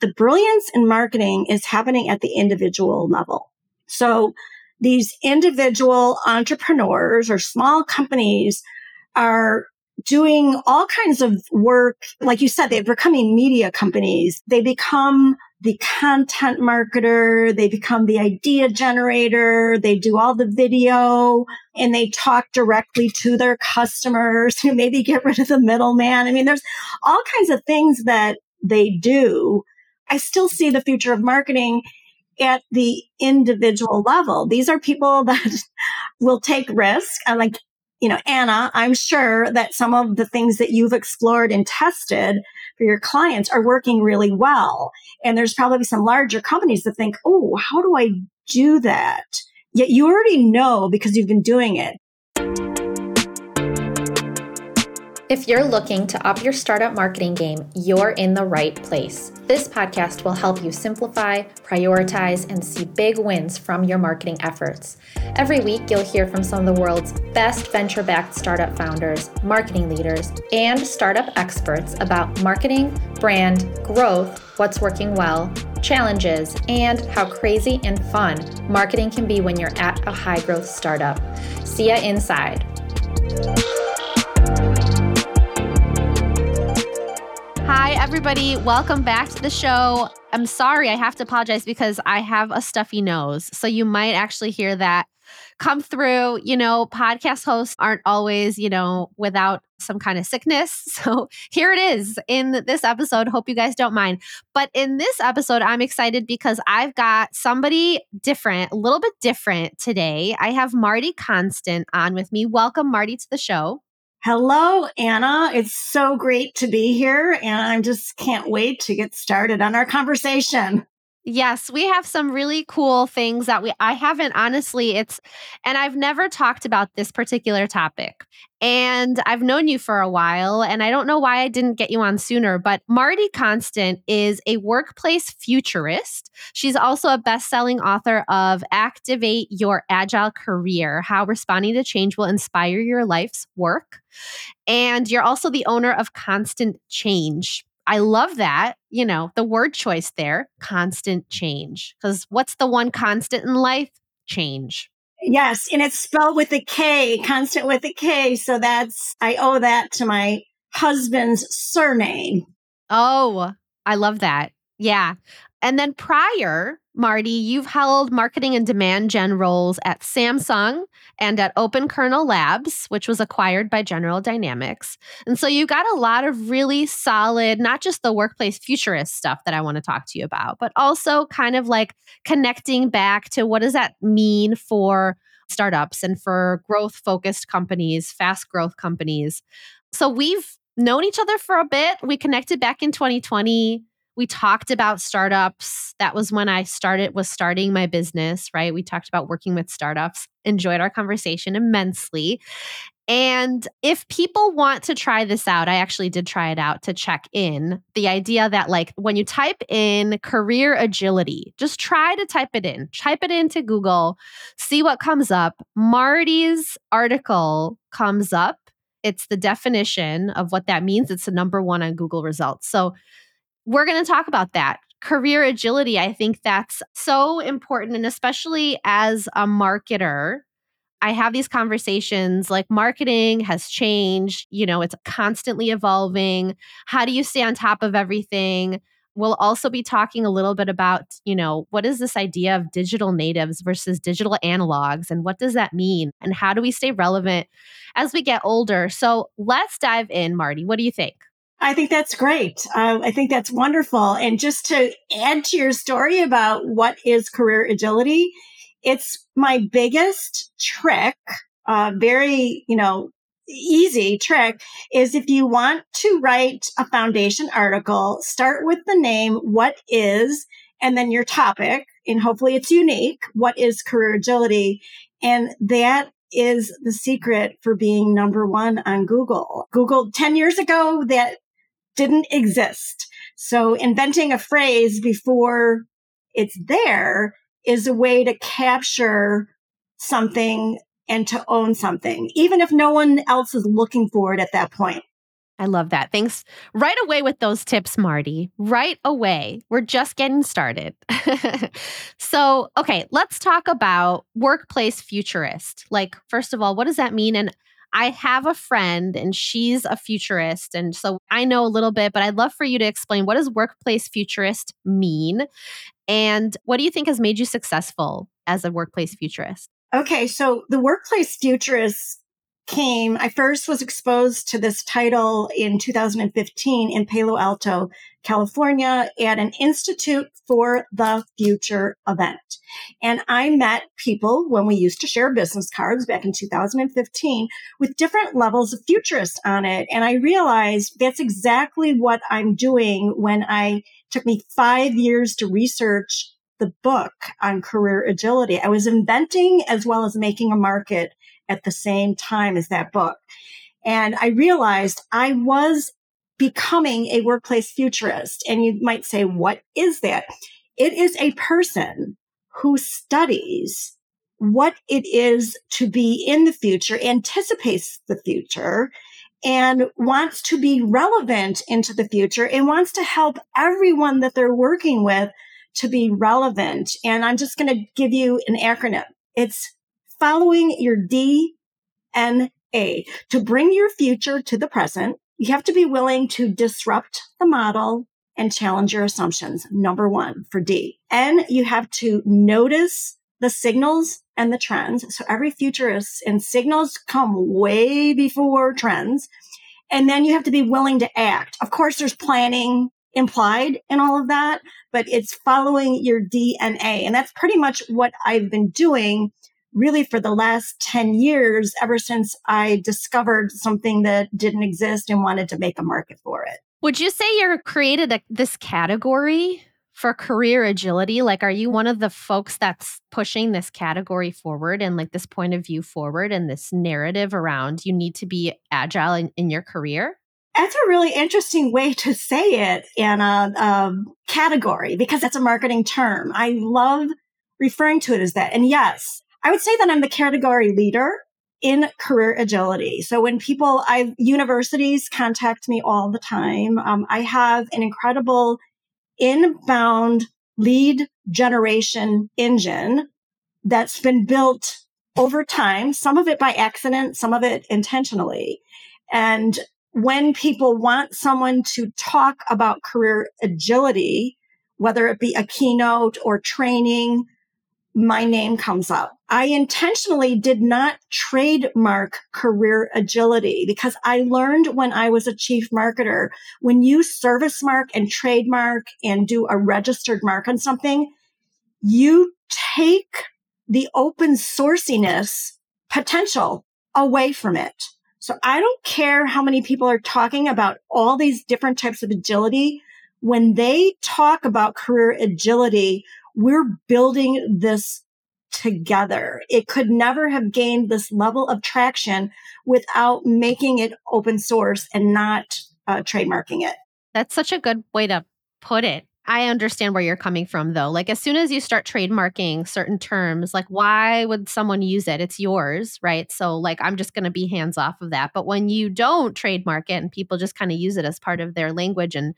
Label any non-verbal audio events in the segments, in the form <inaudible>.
the brilliance in marketing is happening at the individual level. So these individual entrepreneurs or small companies are doing all kinds of work. Like you said, they're becoming media companies. They become the content marketer. They become the idea generator. They do all the video and they talk directly to their customers <laughs> who maybe get rid of the middleman. I mean, there's all kinds of things that they do. I still see the future of marketing at the individual level. These are people <laughs> that will take risk. And like, you know, Anna, I'm sure that some of the things that you've explored and tested for your clients are working really well. And there's probably some larger companies that think, oh, how do I do that? Yet you already know because you've been doing it. If you're looking to up your startup marketing game, you're in the right place. This podcast will help you simplify, prioritize, and see big wins from your marketing efforts. Every week, you'll hear from some of the world's best venture backed startup founders, marketing leaders, and startup experts about marketing, brand, growth, what's working well, challenges, and how crazy and fun marketing can be when you're at a high growth startup. See ya inside. Hi, everybody. Welcome back to the show. I'm sorry, I have to apologize because I have a stuffy nose. So you might actually hear that come through. You know, podcast hosts aren't always, you know, without some kind of sickness. <laughs> So here it is in this episode. Hope you guys don't mind. But in this episode, I'm excited because I've got somebody different, a little bit different today. I have Marti Konstant on with me. Welcome, Marti, to the show. Hello, Anna. It's so great to be here. And I just can't wait to get started on our conversation. Yes, we have some really cool things that we I haven't honestly it's and I've never talked about this particular topic. And I've known you for a while and I don't know why I didn't get you on sooner, but Marti Konstant is a workplace futurist. She's also a best-selling author of Activate Your Agile Career: How Responding to Change Will Inspire Your Life's Work. And you're also the owner of Konstant Change. I love that, you know, the word choice there, constant change. Because what's the one constant in life? Change. Yes. And it's spelled with a K, constant with a K. So that's, I owe that to my husband's surname. Oh, I love that. Yeah. And then prior, Marti, you've held marketing and demand gen roles at Samsung and at Open Kernel Labs, which was acquired by General Dynamics. And so you got a lot of really solid, not just the workplace futurist stuff that I want to talk to you about, but also kind of like connecting back to what does that mean for startups and for growth focused companies, fast growth companies. So we've known each other for a bit. We connected back in 2020 we talked about startups. That was when I started was starting my business, right? We talked about working with startups. Enjoyed our conversation immensely. And if people want to try this out, I actually did try it out to check in. The idea that, like, when you type in career agility, just try to type it in, type it into Google, see what comes up. Marti's article comes up. It's the definition of what that means. It's the number one on Google results. So we're going to talk about that. Career agility, I think that's so important. And especially as a marketer, I have these conversations like marketing has changed, you know, it's constantly evolving. How do you stay on top of everything? We'll also be talking a little bit about, you know, what is this idea of digital natives versus digital analogs and what does that mean? And how do we stay relevant as we get older? So let's dive in, Marti. What do you think? I think that's great. Uh, I think that's wonderful. And just to add to your story about what is career agility, it's my biggest trick, uh, very, you know, easy trick is if you want to write a foundation article, start with the name, what is, and then your topic, and hopefully it's unique. What is career agility? And that is the secret for being number one on Google. Google 10 years ago, that didn't exist. So inventing a phrase before it's there is a way to capture something and to own something, even if no one else is looking for it at that point. I love that. Thanks right away with those tips, Marti. Right away. We're just getting started. <laughs> so, okay, let's talk about workplace futurist. Like, first of all, what does that mean? And I have a friend and she's a futurist. And so I know a little bit, but I'd love for you to explain what does workplace futurist mean? And what do you think has made you successful as a workplace futurist? Okay, so the workplace futurist came, I first was exposed to this title in 2015 in Palo Alto, California at an Institute for the Future event. And I met people when we used to share business cards back in 2015 with different levels of futurist on it. And I realized that's exactly what I'm doing when I took me five years to research the book on career agility. I was inventing as well as making a market at the same time as that book. And I realized I was becoming a workplace futurist. And you might say, what is that? It is a person who studies what it is to be in the future, anticipates the future, and wants to be relevant into the future and wants to help everyone that they're working with to be relevant. And I'm just going to give you an acronym. It's following your DNA. To bring your future to the present, you have to be willing to disrupt the model and challenge your assumptions. Number one for D. And you have to notice the signals and the trends. So every futurist and signals come way before trends. And then you have to be willing to act. Of course, there's planning implied in all of that, but it's following your DNA. And that's pretty much what I've been doing really for the last 10 years, ever since I discovered something that didn't exist and wanted to make a market for it. Would you say you're created a, this category for career agility? Like, are you one of the folks that's pushing this category forward and like this point of view forward and this narrative around you need to be agile in, in your career? That's a really interesting way to say it in a, a category because that's a marketing term. I love referring to it as that. And yes, I would say that I'm the category leader in career agility. So when people, I universities contact me all the time. Um, I have an incredible inbound lead generation engine that's been built over time, some of it by accident, some of it intentionally. And when people want someone to talk about career agility, whether it be a keynote or training, my name comes up. I intentionally did not trademark career agility because I learned when I was a chief marketer, when you service mark and trademark and do a registered mark on something, you take the open sourciness potential away from it. So I don't care how many people are talking about all these different types of agility. When they talk about career agility, we're building this together. It could never have gained this level of traction without making it open source and not uh, trademarking it. That's such a good way to put it. I understand where you're coming from though. Like as soon as you start trademarking certain terms, like why would someone use it? It's yours, right? So like I'm just going to be hands off of that. But when you don't trademark it and people just kind of use it as part of their language and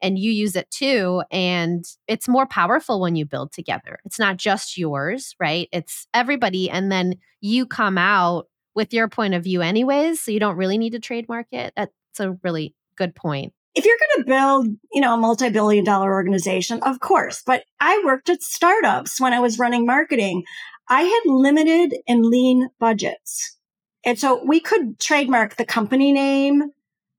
and you use it too. And it's more powerful when you build together. It's not just yours, right? It's everybody. And then you come out with your point of view, anyways. So you don't really need to trademark it. That's a really good point. If you're going to build, you know, a multi-billion dollar organization, of course, but I worked at startups when I was running marketing. I had limited and lean budgets. And so we could trademark the company name,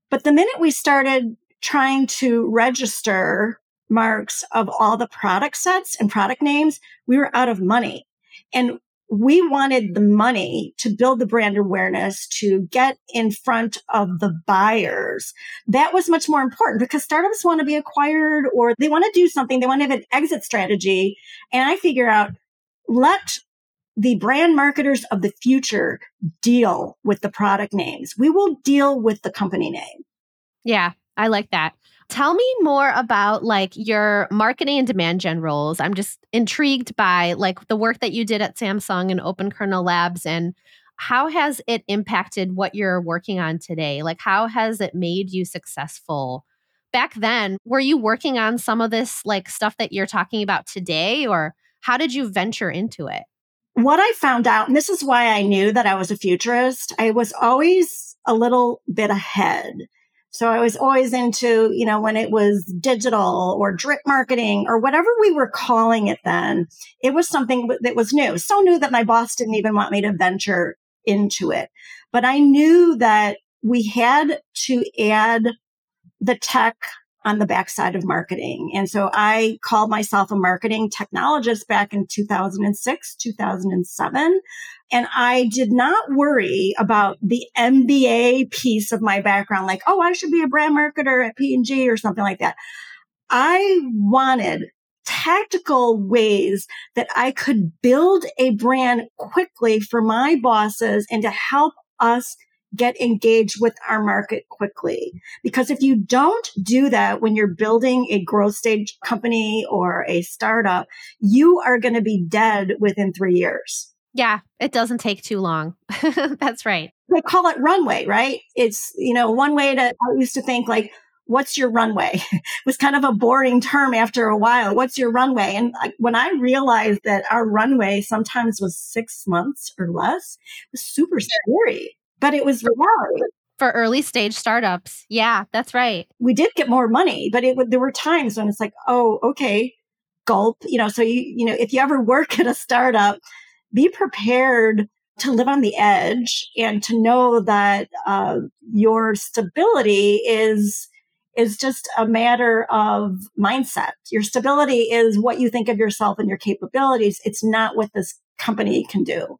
but the minute we started trying to register marks of all the product sets and product names, we were out of money. And we wanted the money to build the brand awareness, to get in front of the buyers. That was much more important because startups want to be acquired or they want to do something. They want to have an exit strategy. And I figure out, let the brand marketers of the future deal with the product names. We will deal with the company name. Yeah. I like that. Tell me more about like your marketing and demand gen roles. I'm just intrigued by like the work that you did at Samsung and Open Kernel Labs and how has it impacted what you're working on today? Like, how has it made you successful? Back then, were you working on some of this like stuff that you're talking about today, or how did you venture into it? What I found out, and this is why I knew that I was a futurist, I was always a little bit ahead. So I was always into, you know, when it was digital or drip marketing or whatever we were calling it then, it was something that was new. So new that my boss didn't even want me to venture into it. But I knew that we had to add the tech on the backside of marketing. And so I called myself a marketing technologist back in 2006, 2007. And I did not worry about the MBA piece of my background, like, oh, I should be a brand marketer at P&G or something like that. I wanted tactical ways that I could build a brand quickly for my bosses and to help us get engaged with our market quickly. Because if you don't do that when you're building a growth stage company or a startup, you are going to be dead within three years. Yeah, it doesn't take too long. <laughs> That's right. They call it runway, right? It's, you know, one way to, I used to think like, what's your runway? it <laughs> was kind of a boring term after a while. What's your runway? And when I realized that our runway sometimes was six months or less, it was super scary but it was reality for early stage startups. Yeah, that's right. We did get more money, but it there were times when it's like, oh, okay, gulp. You know, so you you know, if you ever work <laughs> at a startup, be prepared to live on the edge and to know that uh, your stability is is just a matter of mindset. Your stability is what you think of yourself and your capabilities. It's not what this company can do.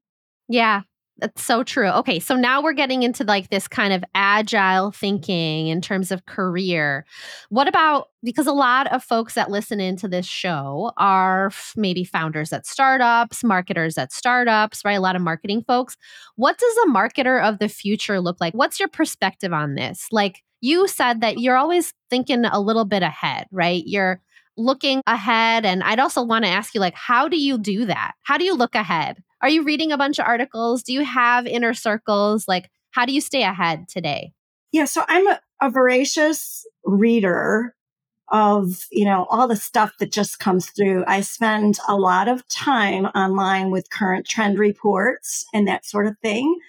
Yeah, that's so true. Okay, so now we're getting into like this kind of agile thinking in terms of career. What about because a lot of folks that listen into this show are f- maybe founders at startups, marketers at startups, right? A lot of marketing folks. What does a marketer of the future look like? What's your perspective on this? Like you said that you're always thinking a little bit ahead, right? You're looking ahead and I'd also want to ask you like how do you do that? How do you look ahead? Are you reading a bunch of articles? Do you have inner circles? Like, how do you stay ahead today? Yeah, so I'm a, a voracious reader of, you know, all the stuff that just comes through. I spend a lot of time online with current trend reports and that sort of thing.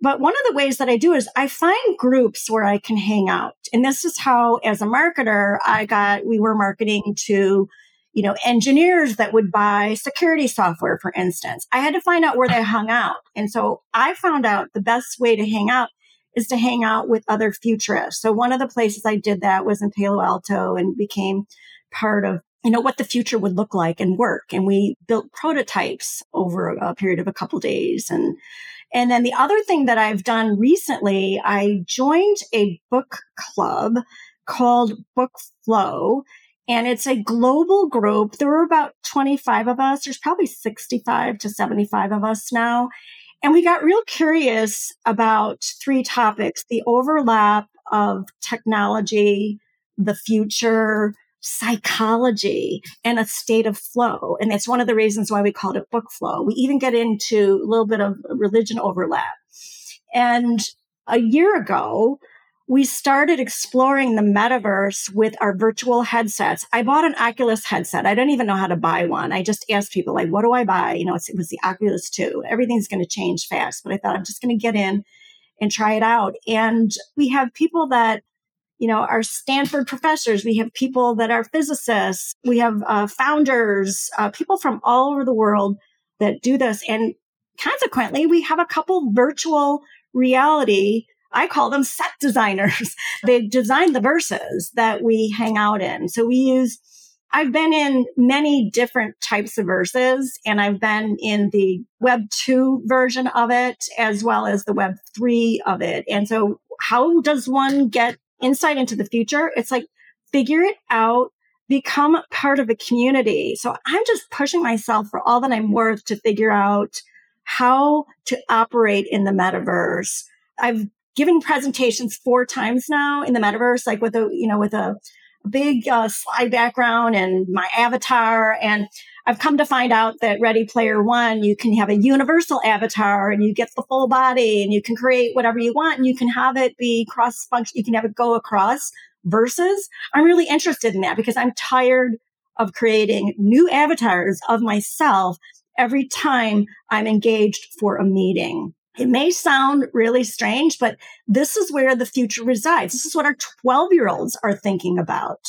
But one of the ways that I do is I find groups where I can hang out. And this is how, as a marketer, I got, we were marketing to you know, engineers that would buy security software, for instance. I had to find out where they hung out. And so I found out the best way to hang out is to hang out with other futurists. So one of the places I did that was in Palo Alto and became part of you know what the future would look like and work and we built prototypes over a period of a couple days and and then the other thing that I've done recently I joined a book club called Book Flow and it's a global group. There were about 25 of us. There's probably 65 to 75 of us now. And we got real curious about three topics the overlap of technology, the future, psychology, and a state of flow. And that's one of the reasons why we called it book flow. We even get into a little bit of religion overlap. And a year ago, we started exploring the metaverse with our virtual headsets. I bought an Oculus headset. I didn't even know how to buy one. I just asked people, like, what do I buy? You know, it was the Oculus 2. Everything's going to change fast. But I thought I'm just going to get in and try it out. And we have people that, you know, are Stanford professors. We have people that are physicists. We have uh, founders, uh, people from all over the world that do this. And consequently, we have a couple virtual reality I call them set designers. <laughs> they design the verses that we hang out in. So we use, I've been in many different types of verses and I've been in the web two version of it as well as the web three of it. And so how does one get insight into the future? It's like figure it out, become part of a community. So I'm just pushing myself for all that I'm worth to figure out how to operate in the metaverse. I've giving presentations four times now in the metaverse, like with a, you know, with a, big uh, slide background and my avatar. And I've come to find out that Ready Player One, you can have a universal avatar and you get the full body and you can create whatever you want and you can have it be cross function. You can have it go across versus I'm really interested in that because I'm tired of creating new avatars of myself every time I'm engaged for a meeting. It may sound really strange, but this is where the future resides. This is what our 12 year olds are thinking about.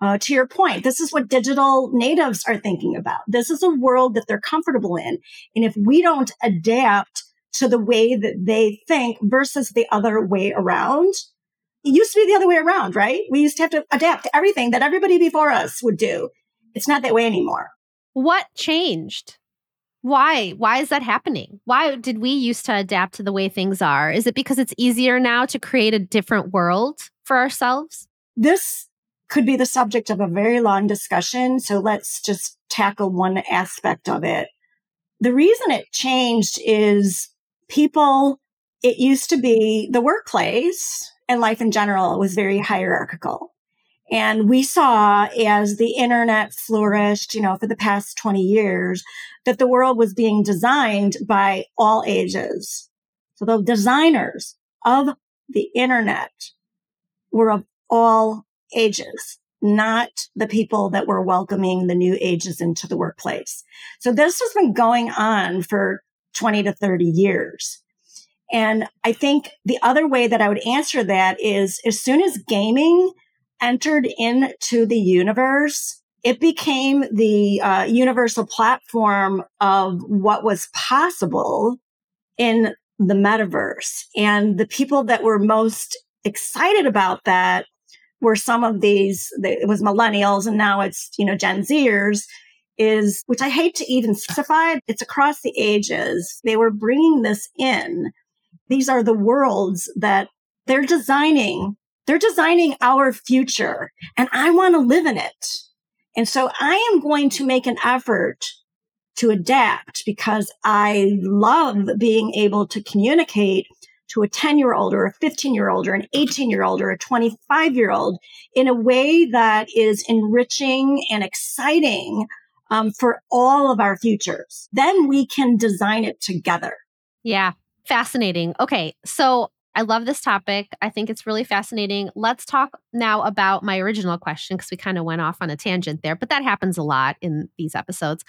Uh, to your point, this is what digital natives are thinking about. This is a world that they're comfortable in. And if we don't adapt to the way that they think versus the other way around, it used to be the other way around, right? We used to have to adapt to everything that everybody before us would do. It's not that way anymore. What changed? Why? Why is that happening? Why did we used to adapt to the way things are? Is it because it's easier now to create a different world for ourselves? This could be the subject of a very long discussion. So let's just tackle one aspect of it. The reason it changed is people, it used to be the workplace and life in general was very hierarchical. And we saw as the internet flourished, you know, for the past 20 years, that the world was being designed by all ages. So the designers of the internet were of all ages, not the people that were welcoming the new ages into the workplace. So this has been going on for 20 to 30 years. And I think the other way that I would answer that is as soon as gaming entered into the universe, it became the uh, universal platform of what was possible in the metaverse. And the people that were most excited about that were some of these, it was millennials and now it's, you know, Gen Zers is, which I hate to even specify, it's across the ages. They were bringing this in. These are the worlds that they're designing they're designing our future and I want to live in it. And so I am going to make an effort to adapt because I love being able to communicate to a 10 year old or a 15 year old or an 18 year old or a 25 year old in a way that is enriching and exciting um, for all of our futures. Then we can design it together. Yeah. Fascinating. Okay. So I love this topic. I think it's really fascinating. Let's talk now about my original question because we kind of went off on a tangent there, but that happens a lot in these episodes.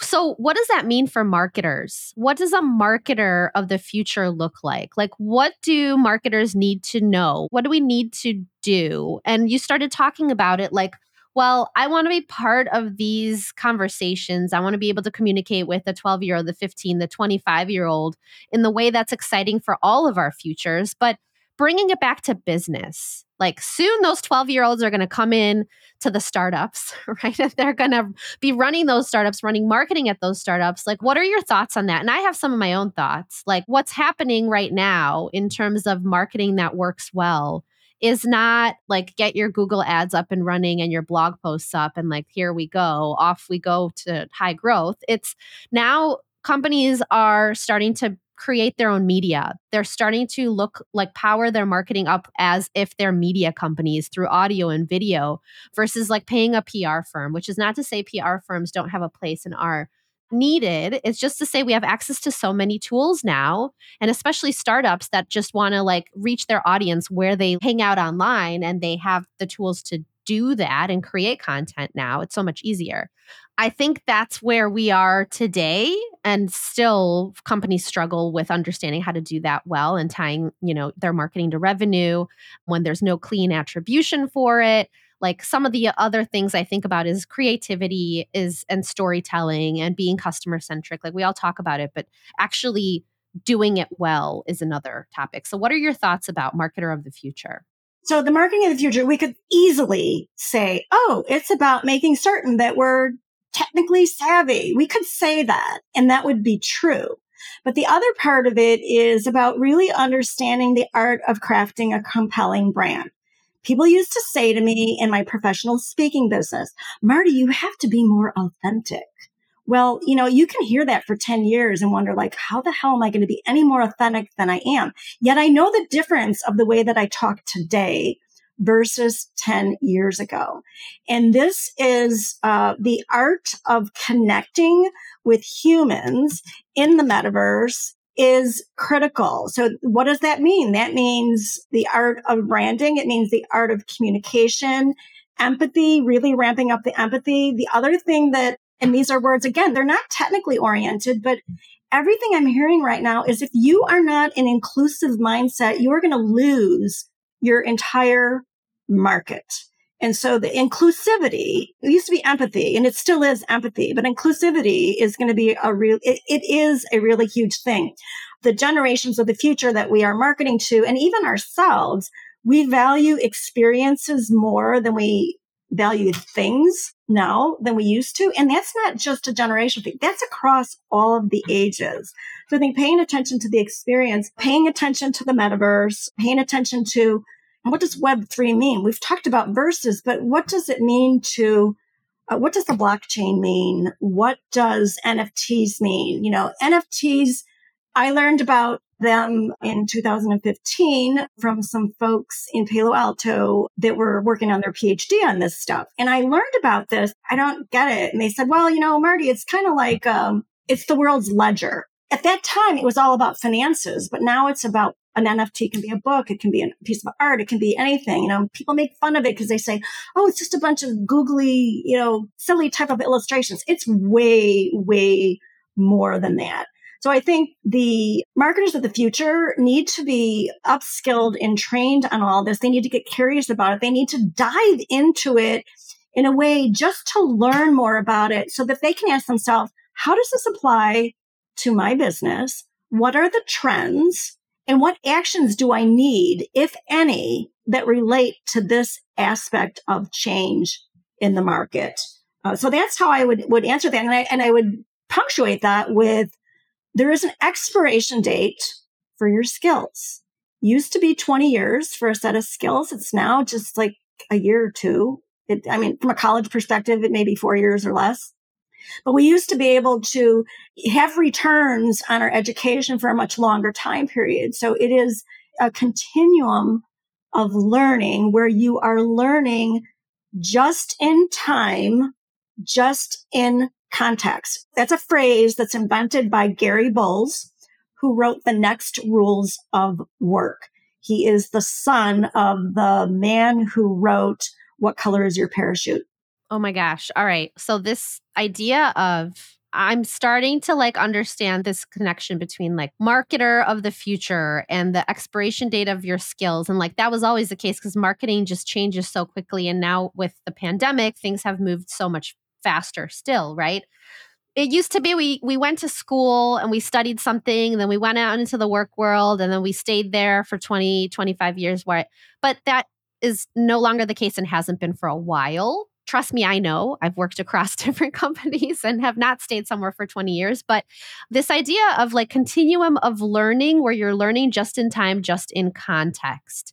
So, what does that mean for marketers? What does a marketer of the future look like? Like, what do marketers need to know? What do we need to do? And you started talking about it like, well, I want to be part of these conversations. I want to be able to communicate with the 12 year old, the 15, the 25 year old in the way that's exciting for all of our futures. But bringing it back to business, like soon those 12 year olds are going to come in to the startups, <laughs> right? And they're going to be running those startups, running marketing at those startups. Like, what are your thoughts on that? And I have some of my own thoughts. Like, what's happening right now in terms of marketing that works well? Is not like get your Google ads up and running and your blog posts up and like, here we go, off we go to high growth. It's now companies are starting to create their own media. They're starting to look like power their marketing up as if they're media companies through audio and video versus like paying a PR firm, which is not to say PR firms don't have a place in our needed is just to say we have access to so many tools now and especially startups that just want to like reach their audience where they hang out online and they have the tools to do that and create content now it's so much easier. I think that's where we are today and still companies struggle with understanding how to do that well and tying you know their marketing to revenue when there's no clean attribution for it like some of the other things I think about is creativity is and storytelling and being customer centric. Like we all talk about it, but actually doing it well is another topic. So what are your thoughts about marketer of the future? So the marketing of the future, we could easily say, oh, it's about making certain that we're technically savvy. We could say that and that would be true. But the other part of it is about really understanding the art of crafting a compelling brand. People used to say to me in my professional speaking business, Marti, you have to be more authentic. Well, you know, you can hear that for 10 years and wonder like, how the hell am I going to be any more authentic than I am? Yet I know the difference of the way that I talk today versus 10 years ago. And this is uh, the art of connecting with humans in the metaverse is critical. So what does that mean? That means the art of branding. It means the art of communication, empathy, really ramping up the empathy. The other thing that, and these are words again, they're not technically oriented, but everything I'm hearing right now is if you are not an inclusive mindset, you are going to lose your entire market. And so the inclusivity, it used to be empathy and it still is empathy, but inclusivity is going to be a real, it, it is a really huge thing. The generations of the future that we are marketing to and even ourselves, we value experiences more than we value things now than we used to. And that's not just a generation thing. That's across all of the ages. So I think paying attention to the experience, paying attention to the metaverse, paying attention to what does Web3 mean? We've talked about verses, but what does it mean to, uh, what does the blockchain mean? What does NFTs mean? You know, NFTs, I learned about them in 2015 from some folks in Palo Alto that were working on their PhD on this stuff. And I learned about this. I don't get it. And they said, well, you know, Marti, it's kind of like, um, it's the world's ledger. At that time, it was all about finances, but now it's about an NFT can be a book, it can be a piece of art, it can be anything. You know, people make fun of it because they say, "Oh, it's just a bunch of googly, you know, silly type of illustrations." It's way, way more than that. So I think the marketers of the future need to be upskilled and trained on all this. They need to get curious about it. They need to dive into it in a way just to learn more about it so that they can ask themselves, how does this apply to my business? What are the trends? And what actions do I need, if any, that relate to this aspect of change in the market? Uh, so that's how I would, would answer that. And I, and I would punctuate that with there is an expiration date for your skills. Used to be 20 years for a set of skills. It's now just like a year or two. It, I mean, from a college perspective, it may be four years or less. But we used to be able to have returns on our education for a much longer time period. So it is a continuum of learning where you are learning just in time, just in context. That's a phrase that's invented by Gary Bolles, who wrote the next rules of work. He is the son of the man who wrote What Color is Your Parachute? Oh my gosh. All right. So this idea of I'm starting to like understand this connection between like marketer of the future and the expiration date of your skills. And like that was always the case because marketing just changes so quickly. And now with the pandemic, things have moved so much faster still, right? It used to be we we went to school and we studied something, and then we went out into the work world and then we stayed there for 20, 25 years. Where but that is no longer the case and hasn't been for a while trust me, I know I've worked across <laughs> different companies and have not stayed somewhere for 20 years. But this idea of like continuum of learning where you're learning just in time, just in context.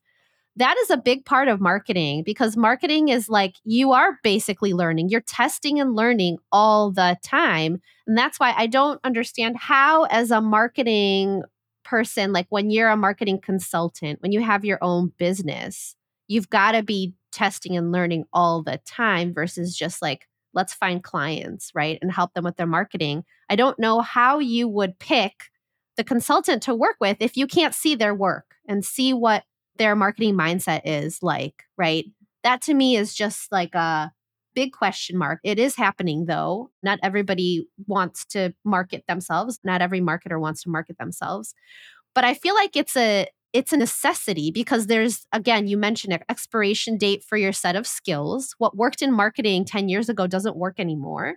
That is a big part of marketing because marketing is like you are basically learning. You're testing and learning all the time. And that's why I don't understand how, as a marketing person, like when you're a marketing consultant, when you have your own business, you've got to be testing and learning all the time versus just like let's find clients right and help them with their marketing. I don't know how you would pick the consultant to work with if you can't see their work and see what their marketing mindset is like right? That to me is just like a big question mark. It is happening though. Not everybody wants to market themselves. Not every marketer wants to market themselves. But i feel like it's a it's a necessity because there's again you mentioned an expiration date for your set of skills. What worked in marketing 10 years ago doesn't work anymore.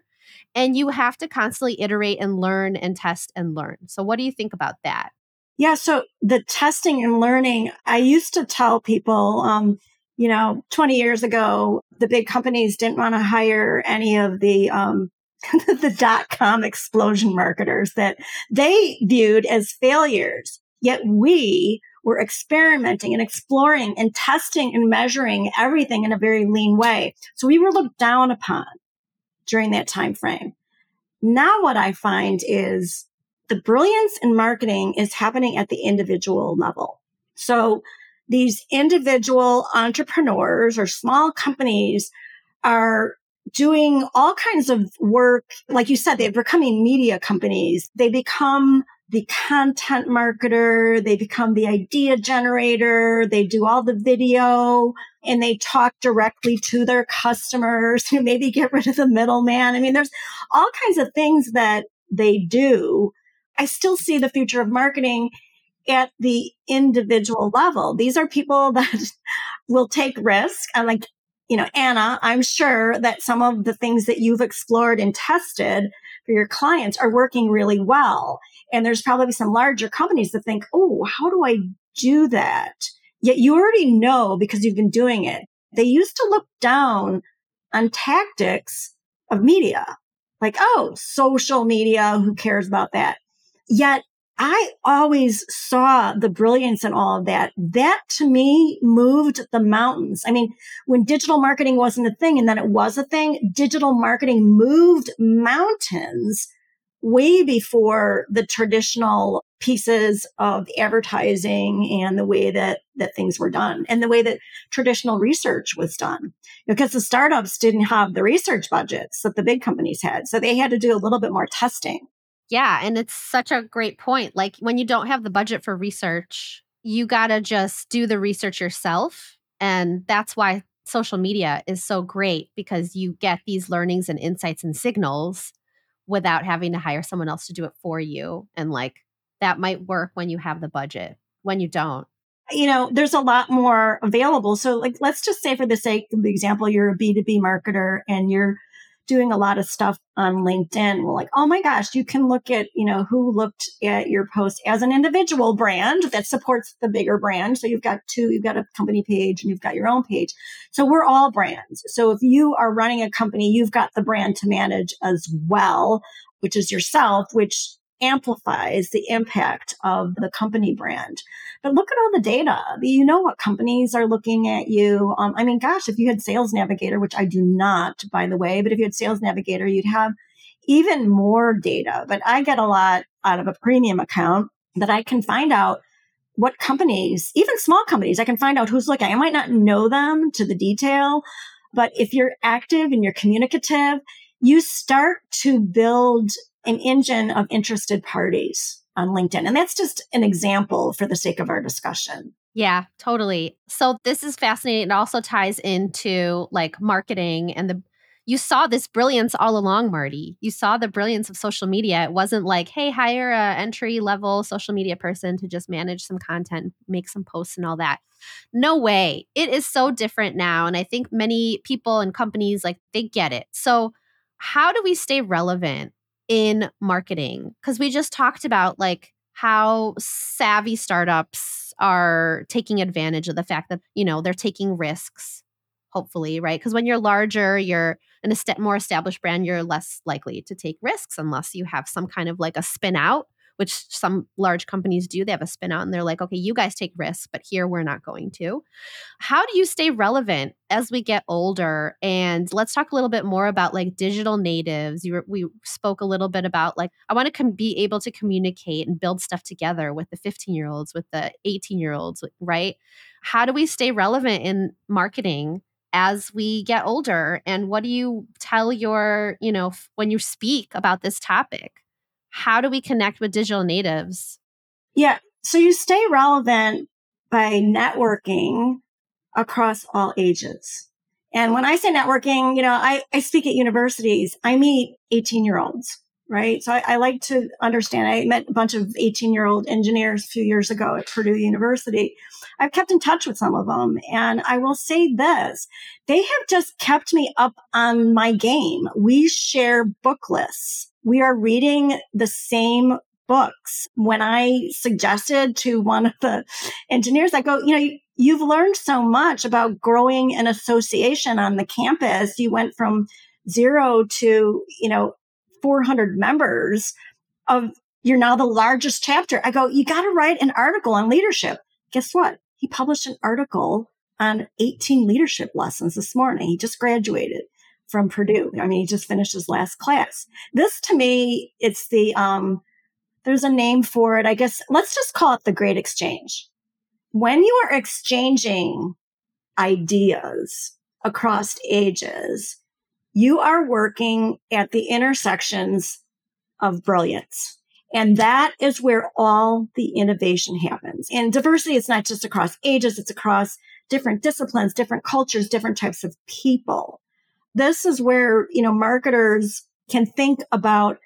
And you have to constantly iterate and learn and test and learn. So what do you think about that? Yeah so the testing and learning i used to tell people um, you know 20 years ago the big companies didn't want to hire any of the um, <laughs> the dot com explosion marketers that they viewed as failures. Yet we we're experimenting and exploring and testing and measuring everything in a very lean way. So we were looked down upon during that time frame. Now what I find is the brilliance in marketing is happening at the individual level. So these individual entrepreneurs or small companies are doing all kinds of work. Like you said, they're becoming media companies. They become the content marketer. They become the idea generator. They do all the video and they talk directly to their customers <laughs> who maybe get rid of the middleman. I mean, there's all kinds of things that they do. I still see the future of marketing at the individual level. These are people <laughs> that will take risk. And like, you know, Anna, I'm sure that some of the things that you've explored and tested for your clients are working really well. And there's probably some larger companies that think, oh, how do I do that? Yet you already know because you've been doing it. They used to look down on tactics of media, like, oh, social media, who cares about that? Yet I always saw the brilliance in all of that. That to me moved the mountains. I mean, when digital marketing wasn't a thing and then it was a thing, digital marketing moved mountains way before the traditional pieces of advertising and the way that, that things were done and the way that traditional research was done. Because the startups didn't have the research budgets that the big companies had. So they had to do a little bit more testing. Yeah. And it's such a great point. Like when you don't have the budget for research, you got to just do the research yourself. And that's why social media is so great because you get these learnings and insights and signals without having to hire someone else to do it for you. And like that might work when you have the budget. When you don't, you know, there's a lot more available. So like, let's just say for the sake of the example, you're a B2B marketer and you're doing a lot of stuff on LinkedIn. Well, like, oh my gosh, you can look at, you know, who looked at your post as an individual brand that supports the bigger brand. So you've got two, you've got a company page and you've got your own page. So we're all brands. So if you are running a company, you've got the brand to manage as well, which is yourself, which amplifies the impact of the company brand. But look at all the data. You know what companies are looking at you. Um, I mean, gosh, if you had Sales Navigator, which I do not, by the way, but if you had Sales Navigator, you'd have even more data. But I get a lot out of a premium account that I can find out what companies, even small companies, I can find out who's looking. I might not know them to the detail, but if you're active and you're communicative, you start to build an engine of interested parties on LinkedIn. And that's just an example for the sake of our discussion. Yeah, totally. So this is fascinating. It also ties into like marketing and the you saw this brilliance all along, Marti. You saw the brilliance of social media. It wasn't like, hey, hire a entry level social media person to just manage some content, make some posts and all that. No way. It is so different now. And I think many people and companies like they get it. So how do we stay relevant in marketing because we just talked about like how savvy startups are taking advantage of the fact that you know they're taking risks hopefully right? Because when you're larger you're an est- more established brand you're less likely to take risks unless you have some kind of like a spin out which some large companies do. They have a spin out and they're like, okay, you guys take risks, but here we're not going to. How do you stay relevant as we get older? And let's talk a little bit more about like digital natives. You were, we spoke a little bit about like, I want to com- be able to communicate and build stuff together with the 15 year olds, with the 18 year olds, right? How do we stay relevant in marketing? as we get older and what do you tell your you know when you speak about this topic how do we connect with digital natives? Yeah. So you stay relevant by networking across all ages. And when I say networking, you know, I, I speak at universities. I meet 18 year olds, right? So I, I, like to understand. I met a bunch of 18 year old engineers a few years ago at Purdue University. I've kept in touch with some of them. And I will say this, they have just kept me up on my game. We share book lists we are reading the same books. When I suggested to one of the engineers, I go, you know, you've learned so much about growing an association on the campus. You went from zero to, you know, 400 members of, you're now the largest chapter. I go, you got to write an article on leadership. Guess what? He published an article on 18 leadership lessons this morning. He just graduated from Purdue. I mean, he just finished his last class. This to me, it's the, um, there's a name for it. I guess let's just call it the great exchange. when you are exchanging ideas across ages, you are working at the intersections of brilliance. And that is where all the innovation happens. And diversity is not just across ages, it's across different disciplines, different cultures, different types of people. This is where, you know, marketers can think about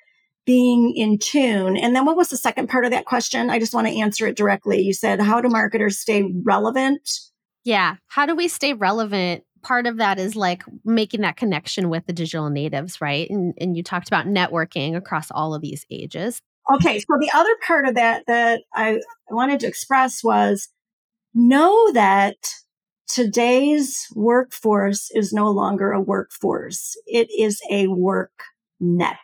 being in tune. And then what was the second part of that question? I just want to answer it directly. You said, how do marketers stay relevant? Yeah. How do we stay relevant? Part of that is like making that connection with the digital natives, right? And, and you talked about networking across all of these ages. Okay. So the other part of that that I wanted to express was know that today's workforce is no longer a workforce. It is a work net.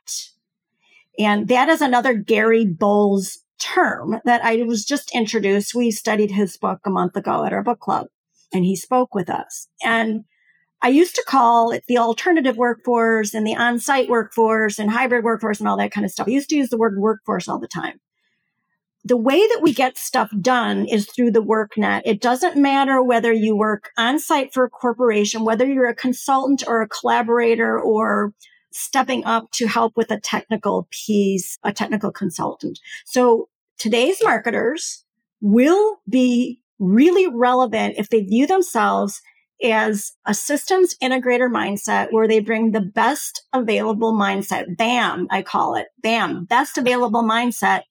And that is another Gary Bolles term that I was just introduced. We studied his book a month ago at our book club and he spoke with us. And I used to call it the alternative workforce and the on-site workforce and hybrid workforce and all that kind of stuff. I used to use the word workforce all the time. The way that we get stuff done is through the WorkNet. It doesn't matter whether you work on site for a corporation, whether you're a consultant or a collaborator or stepping up to help with a technical piece, a technical consultant. So today's marketers will be really relevant if they view themselves as a systems integrator mindset where they bring the best available mindset. BAM, I call it. BAM, best available mindset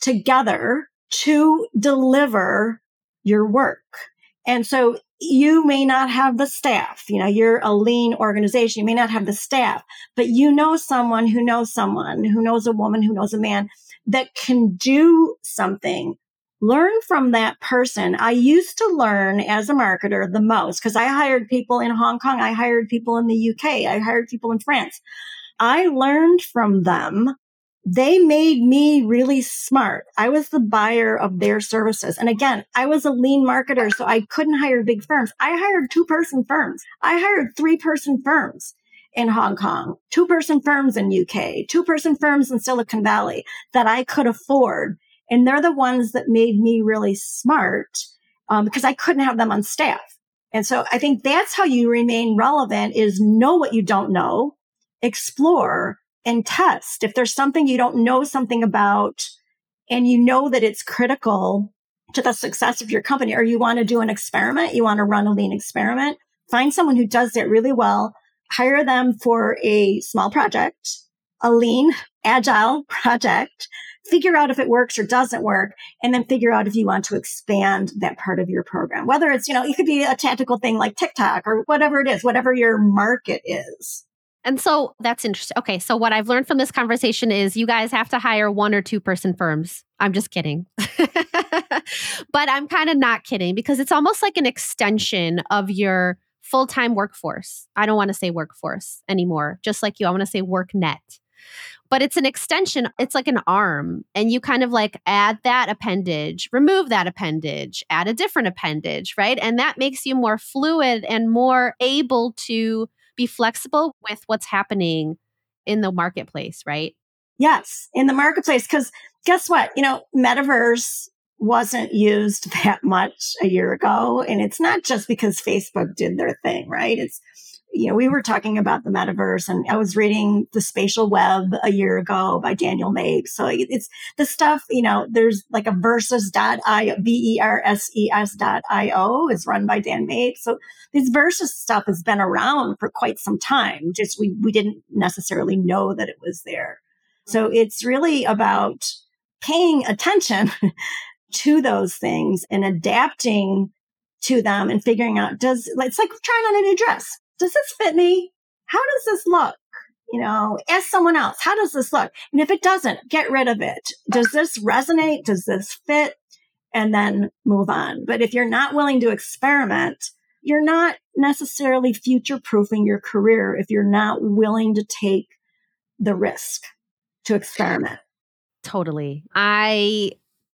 together to deliver your work. And so you may not have the staff. You know, you're a lean organization. You may not have the staff, but you know someone who knows someone who knows a woman who knows a man that can do something. Learn from that person. I used to learn as a marketer the most because I hired people in Hong Kong. I hired people in the UK. I hired people in France. I learned from them they made me really smart. I was the buyer of their services. And again, I was a lean marketer, so I couldn't hire big firms. I hired two person firms. I hired three person firms in Hong Kong, two person firms in UK, two person firms in Silicon Valley that I could afford. And they're the ones that made me really smart um, because I couldn't have them on staff. And so I think that's how you remain relevant is know what you don't know, explore, and test. If there's something you don't know something about and you know that it's critical to the success of your company, or you want to do an experiment, you want to run a lean experiment, find someone who does it really well, hire them for a small project, a lean, agile <laughs> project, figure out if it works or doesn't work, and then figure out if you want to expand that part of your program. Whether it's, you know, it could be a tactical thing like TikTok or whatever it is, whatever your market is. And so that's interesting. Okay. So, what I've learned from this conversation is you guys have to hire one or two person firms. I'm just kidding. <laughs> but I'm kind of not kidding because it's almost like an extension of your full time workforce. I don't want to say workforce anymore, just like you. I want to say work net. But it's an extension, it's like an arm. And you kind of like add that appendage, remove that appendage, add a different appendage, right? And that makes you more fluid and more able to be flexible with what's happening in the marketplace, right? Yes, in the marketplace. Because guess what? You know, metaverse wasn't used <laughs> that much a year ago. And it's not just because Facebook did their thing, right? It's you know, we were talking about the metaverse and I was reading The Spatial Web a year ago by Daniel Mapes. So it's the stuff, you know, there's like a verses.io, V-E-R-S-E-S dot I-O is run by Dan Mapes. So this versus stuff has been around for quite some time. Just we, we didn't necessarily know that it was there. So mm-hmm. it's really about paying attention <laughs> to those things and adapting to them and figuring out does it's like trying on a new dress does this fit me? How does this look? You know, ask someone else, how does this look? And if it doesn't, get rid of it. Does this resonate? Does this fit? And then move on. But if you're not willing to experiment, you're not necessarily future proofing your career if you're not willing to take the risk to experiment. Totally. I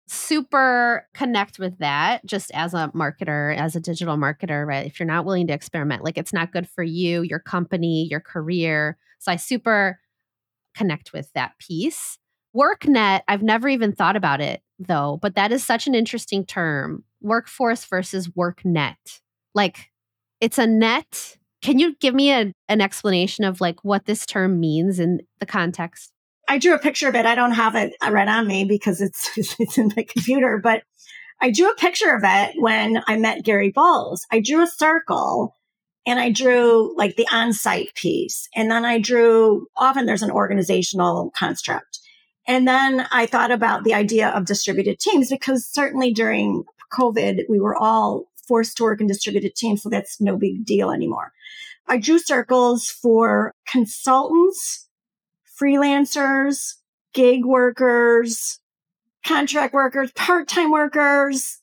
super connect with that just as a marketer, as a digital marketer, right? If you're not willing to experiment, like it's not good for you, your company, your career. So I super connect with that piece. WorkNet, I've never even thought about it though, but that is such an interesting term. workforce versus worknet. Like it's a net. Can you give me a, an explanation of like what this term means in the context? I drew a picture of it. I don't have it right on me because it's <laughs> it's in my computer, but I drew a picture of it when I met Gary Bolles. I drew a circle and I drew like the on-site piece. And then I drew often there's an organizational construct. And then I thought about the idea of distributed teams because certainly during COVID, we were all forced to work in distributed teams. So that's no big deal anymore. I drew circles for consultants, freelancers, gig workers, contract workers, part-time workers.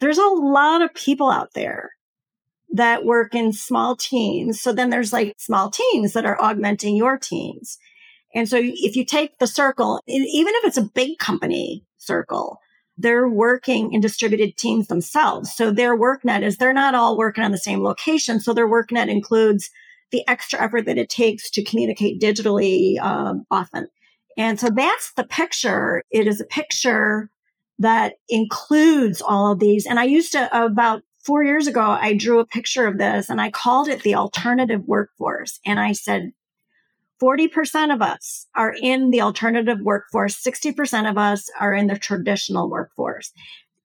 There's a lot of people out there that work in small teams. So then there's like small teams that are augmenting your teams. And so if you take the circle, even if it's a big company circle, they're working in distributed teams themselves. So their worknet is they're not all working on the same location. So their worknet includes the extra effort that it takes to communicate digitally um, often. And so that's the picture. It is a picture that includes all of these. And I used to, about four years ago, I drew a picture of this and I called it the alternative workforce. And I said, 40% of us are in the alternative workforce. 60% of us are in the traditional workforce.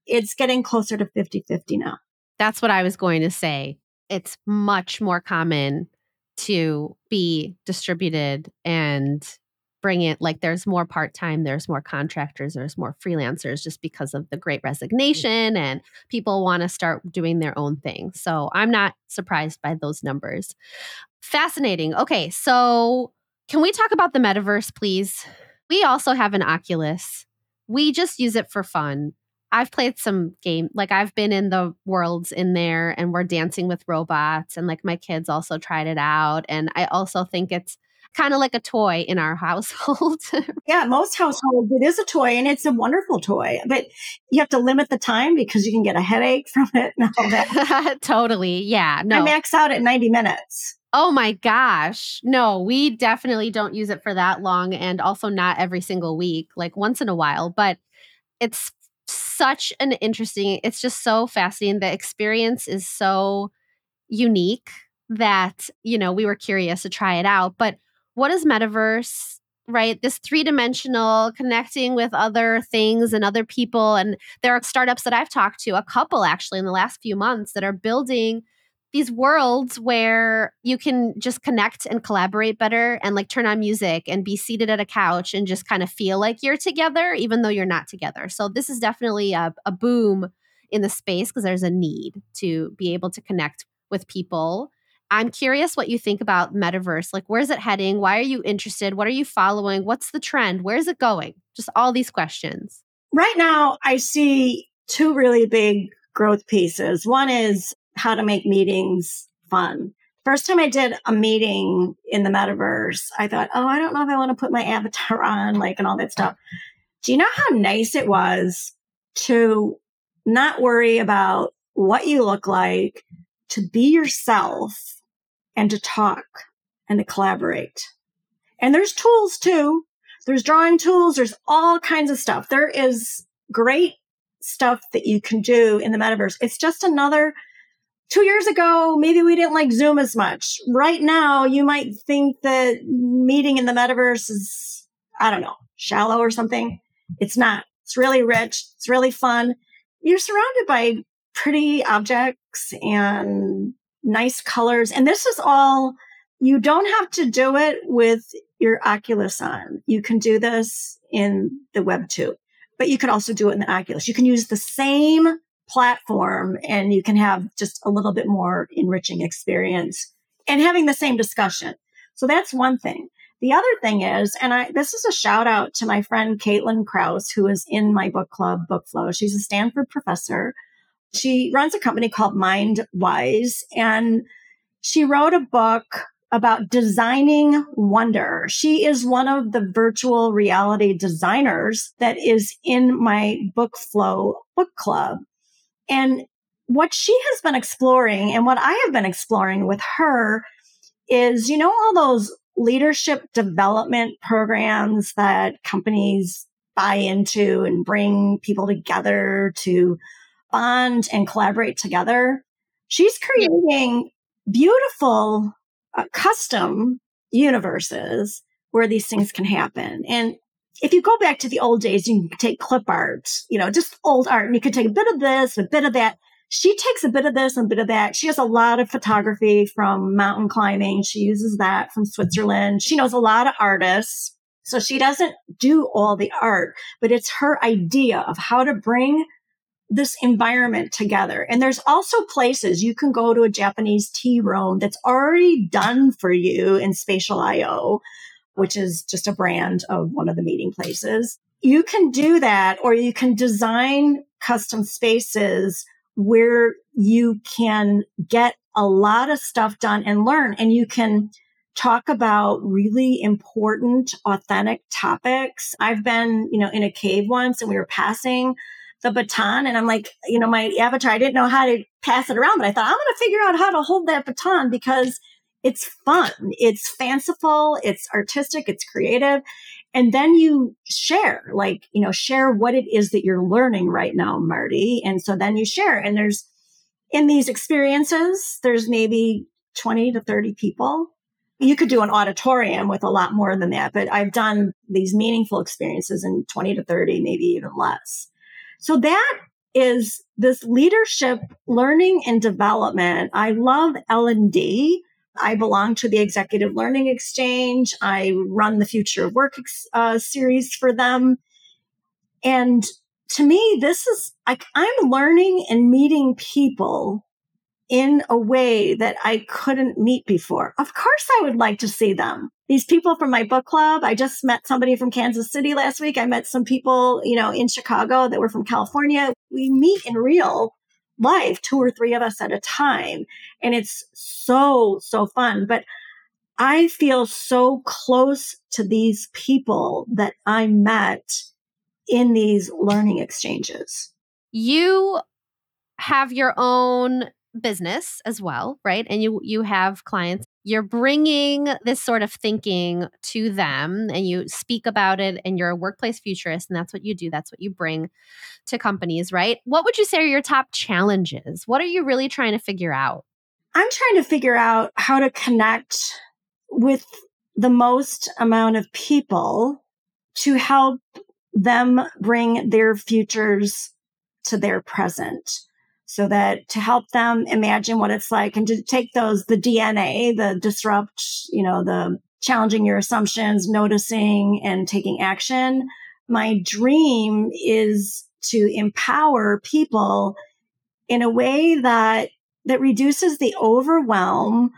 It's getting closer to 50 50 now. That's what I was going to say. It's much more common to be distributed and bring it like there's more part-time there's more contractors there's more freelancers just because of the great mm. resignation and people want to start doing their own thing. So i'm not surprised by those numbers. Fascinating. Okay so can we talk about the metaverse please? We also have an oculus. We just use it for fun I've played some game like I've been in the worlds in there and we're dancing with robots and like my kids also tried it out and I also think it's kind of like a toy in our <laughs> household. yeah, most households, it is a toy and it's a wonderful toy, but you have to limit the time because you can get a headache from <laughs> it and all that. <laughs> totally. Yeah. No. I max out at 90 minutes. Oh my gosh. No, we definitely don't use it for that long and also not every single week, like once in a while, but it's such an interesting, it's just so fascinating. The experience is so unique that, you know, we were curious to try it out. But what is metaverse? Right, this three dimensional connecting with other things and other people. And there are startups that I've talked to, a couple actually in the last few months, that are building these worlds where you can just connect and collaborate better and like turn on music and be seated at a couch and just kind of feel like you're together, even though you're not together. So, this is definitely a, a boom in the space because there's a need to be able to connect with people I'm curious what you think about metaverse. Like, where's it heading? Why are you interested? What are you following? What's the trend? Where's it going? Just all these questions. Right now, I see two really big growth pieces. One is how to make meetings fun. First time I did a meeting in the metaverse, I thought, oh, I don't know if I want to put my <laughs> avatar on, like, and all that stuff. Do you know how nice it was to not worry about what you look like, to be yourself and to talk and to collaborate. And there's tools too. There's drawing tools. There's all kinds of stuff. There is great stuff that you can do in the metaverse. It's just another two years ago, maybe we didn't like Zoom as much. Right now, you might think that meeting in the metaverse is, I don't know, shallow or something. It's not. It's really rich. It's really fun. You're surrounded by pretty objects and nice colors. And this is all, you don't have to do it with your Oculus on. You can do this in the web too, but you can also do it in the Oculus. You can use the same platform and you can have just a little bit more enriching experience and having the same discussion. So that's one thing. The other thing is, and I, this is a shout out to my friend Caitlin Krause, who is in my book club, Book Flow. She's a Stanford professor she runs a company called MindWise and she wrote a book about designing wonder. She is one of the virtual reality designers that is in my book flow book club. And what she has been exploring and what I have been exploring with her is, you know, all those leadership development programs that companies buy into and bring people together to bond and collaborate together. She's creating beautiful uh, custom universes where these things can happen. And if you go back to the old days, you can take clip art, you know, just old art, and you can take a bit of this, a bit of that. She takes a bit of this and a bit of that. She has a lot of photography from mountain climbing. She uses that from Switzerland. She knows a lot of artists. So she doesn't do all the art, but it's her idea of how to bring this environment together. And there's also places you can go to a Japanese tea room that's already done for you in Spatial IO, which is just a brand of one of the meeting places. You can do that or you can design custom spaces where you can get a lot of stuff done and learn and you can talk about really important authentic topics. I've been, you know, in a cave once and we were passing the baton. And I'm like, you know, my avatar, I didn't know how to pass it around, but I thought I'm going to figure out how to hold that baton because it's fun. It's fanciful. It's artistic. It's creative. And then you share, like, you know, share what it is that you're learning right now, Marti. And so then you share and there's in these experiences, there's maybe 20 to 30 people. You could do an auditorium with a lot more than that, but I've done these meaningful experiences in 20 to 30, maybe even less. So that is this leadership learning and development. I love L&D. I belong to the Executive Learning Exchange. I run the Future of Work uh, series for them. And to me, this is like I'm learning and meeting people in a way that I couldn't meet before. Of course, I would like to see them. These people from my book club, I just met somebody from Kansas City last week. I met some people, you know, in Chicago that were from California. We meet in real life, two or three of us at a time. And it's so, so fun. But I feel so close to these people that I met in these learning exchanges. You have your own business as well, right? And you you have clients. You're bringing this sort of thinking to them and you speak about it and you're a workplace futurist and that's what you do. That's what you bring to companies, right? What would you say are your top challenges? What are you really trying to figure out? I'm trying to figure out how to connect with the most amount of people to help them bring their futures to their present so that to help them imagine what it's like and to take those, the DNA, the disrupt, you know, the challenging your assumptions, noticing and taking action. My dream is to empower people in a way that, that reduces the overwhelm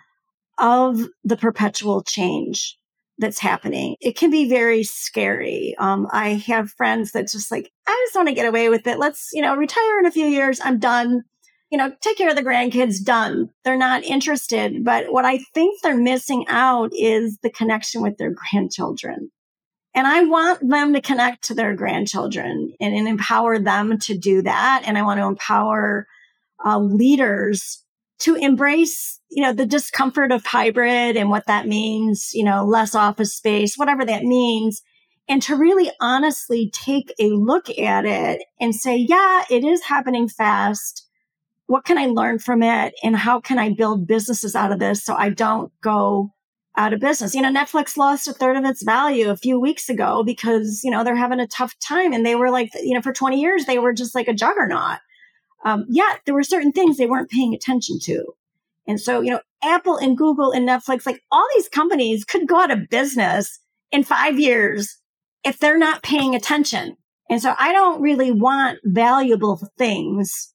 of the perpetual change that's happening. It can be very scary. Um, I have friends that just like, I just want to get away with it. Let's, you know, retire in a few years. I'm done. You know, take care of the grandkids, done. They're not interested. But what I think they're missing out is the connection with their grandchildren. And I want them to connect to their grandchildren and, and empower them to do that. And I want to empower uh, leaders to embrace, you know, the discomfort of hybrid and what that means, you know, less office space, whatever that means. And to really honestly take a look at it and say, yeah, it is happening fast. What can I learn from it? And how can I build businesses out of this so I don't go out of business? You know, Netflix lost a third of its value a few weeks ago because, you know, they're having a tough time and they were like, you know, for 20 years, they were just like a juggernaut um, yet there were certain things they weren't paying attention to. And so, you know, Apple and Google and Netflix, like all these companies could go out of business in five years if they're not paying attention. And so I don't really want valuable things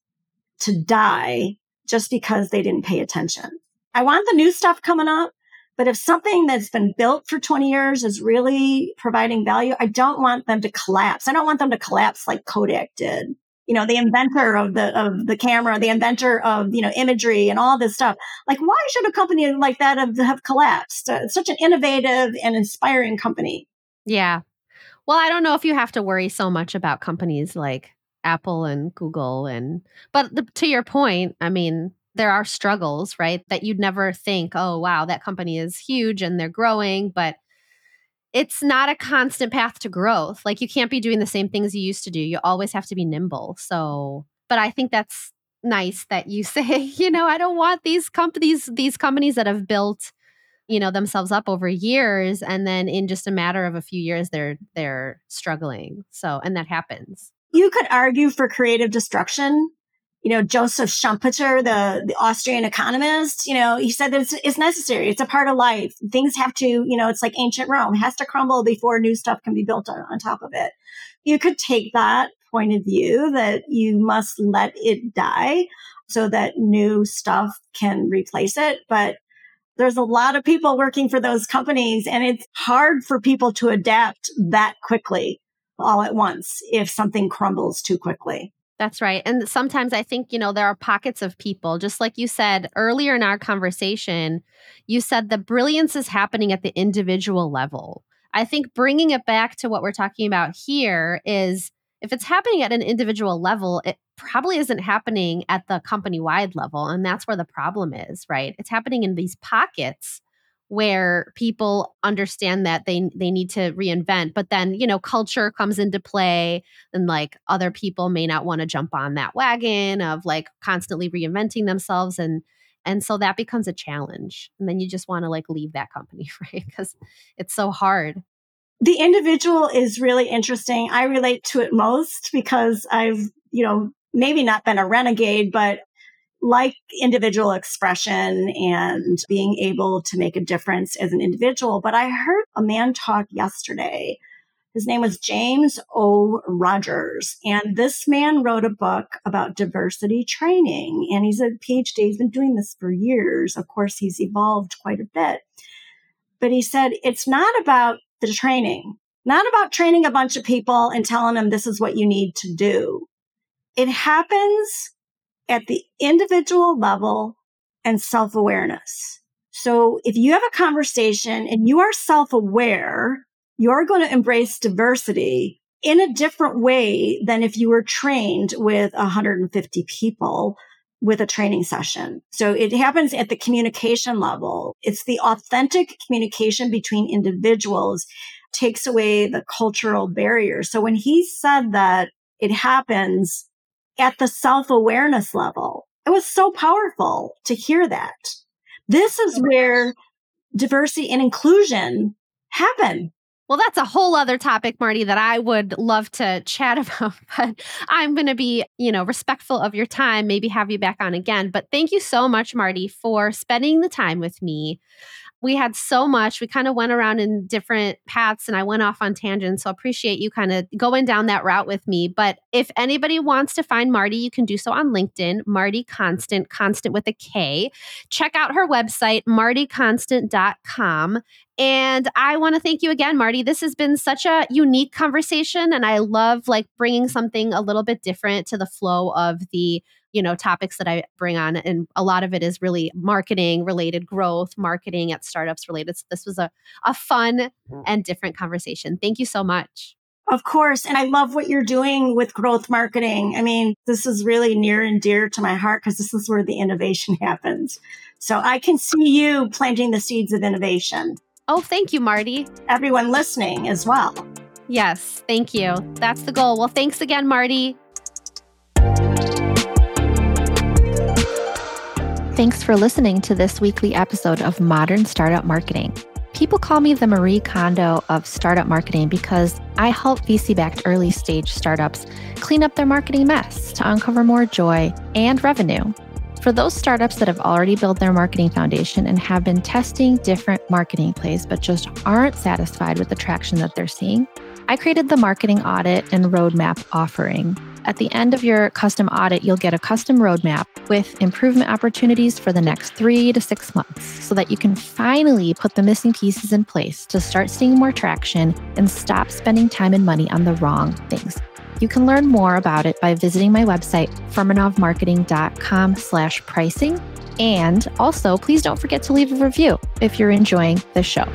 to die just because they didn't pay attention. I want the new stuff coming up, but if something that's been built for 20 years is really providing value, I don't want them to collapse. I don't want them to collapse like Kodak did you know, the inventor of the, of the camera, the inventor of, you know, imagery and all this stuff. Like, why should a company like that have, have collapsed? Uh, such an innovative and inspiring company. Yeah. Well, I don't know if you have to worry so much about companies like Apple and Google and, but the, to your point, I mean, there are struggles, right? That you'd never think, oh, wow, that company is huge and they're growing, but it's not a constant path to growth. Like you can't be doing the same things you used to do. You always have to be nimble. So But I think that's nice that you <laughs> say, you know, I don't want these companies, these companies that have built, you know, themselves up over years and then in just a matter of a few years they're they're struggling. So, and that happens. You could argue for creative destruction. You know, Joseph Schumpeter, the, the Austrian economist, you know, he said that it's, it's necessary. It's a part of life. Things have to, you know, it's like ancient Rome. It has to crumble before new stuff can be built on, on top of it. You could take that point of view that you must let it die so that new stuff can replace it. But there's a lot of people working for those companies and it's hard for people to adapt that quickly all at once if something crumbles too quickly. That's right. And sometimes I think, you know, there are pockets of people, just like you said earlier in our conversation, you said the brilliance is happening at the individual level. I think bringing it back to what we're talking about here is if it's happening at an individual level, it probably isn't happening at the company wide level. And that's where the problem is, right? It's happening in these pockets where people understand that they they need to reinvent but then you know culture comes into play and like other people may not want to jump on that wagon of like constantly reinventing themselves and and so that becomes a challenge and then you just want to like leave that company <laughs> right because it's so hard the individual is really interesting. I relate to it most because I've, you know, maybe not been a renegade, but like individual expression and being able to make a difference as an individual. But I heard a man talk yesterday. His name was James O. Rogers. And this man wrote a book about diversity training. And he's a PhD. He's been doing this for years. Of course, he's evolved quite a bit. But he said, it's not about the training, not about training a bunch of people and telling them this is what you need to do. It happens at the individual level and self awareness. So if you have a conversation and you are self aware, you're going to embrace diversity in a different way than if you were trained with 150 people with a training session. So it happens at the communication level. It's the authentic communication between individuals takes away the cultural barriers. So when he said that it happens at the self awareness level, it was so powerful to hear that. This is where diversity and inclusion happen. Well, that's a whole other topic, Marti, that I would love to chat <laughs> about. But I'm going to be, you know, respectful of your time, maybe have you back on again. But thank you so much, Marti, for spending the time with me we had so much. We kind of went around in different paths and I went off on tangents. So I appreciate you kind of going down that route with me. But if anybody wants to find Marti, you can do so on LinkedIn, Marti Konstant, constant with a K. Check out her website, martikonstant.com. And I want to thank you again, Marti. This has been such a unique conversation. And I love like bringing something a little bit different to the flow of the you know topics that i bring on and a lot of it is really marketing related growth marketing at startups related so this was a, a fun mm. and different conversation thank you so much of course. And I love what you're doing with growth marketing. I mean, this is really near and dear to my heart because this is where the innovation happens. So I can see you planting the seeds of innovation. Oh, thank you, Marti. Everyone listening as well. Yes, thank you. That's the goal. Well, thanks again, Marti. Thanks for listening to this weekly episode of Modern Startup Marketing. People call me the Marie Kondo of startup marketing because I help VC backed early stage startups clean up their marketing mess to uncover more joy and revenue. For those startups that have already built their marketing foundation and have been testing different marketing plays but just aren't satisfied with the traction that they're seeing, I created the marketing audit and roadmap offering at the end of your custom audit, you'll get a custom roadmap with improvement opportunities for the next three to six months so that you can finally put the missing pieces in place to start seeing more traction and stop spending time and money on the wrong things. You can learn more about it by visiting my website, furmanovmarketing.com slash pricing. And also, please don't forget to leave a review if you're enjoying the show.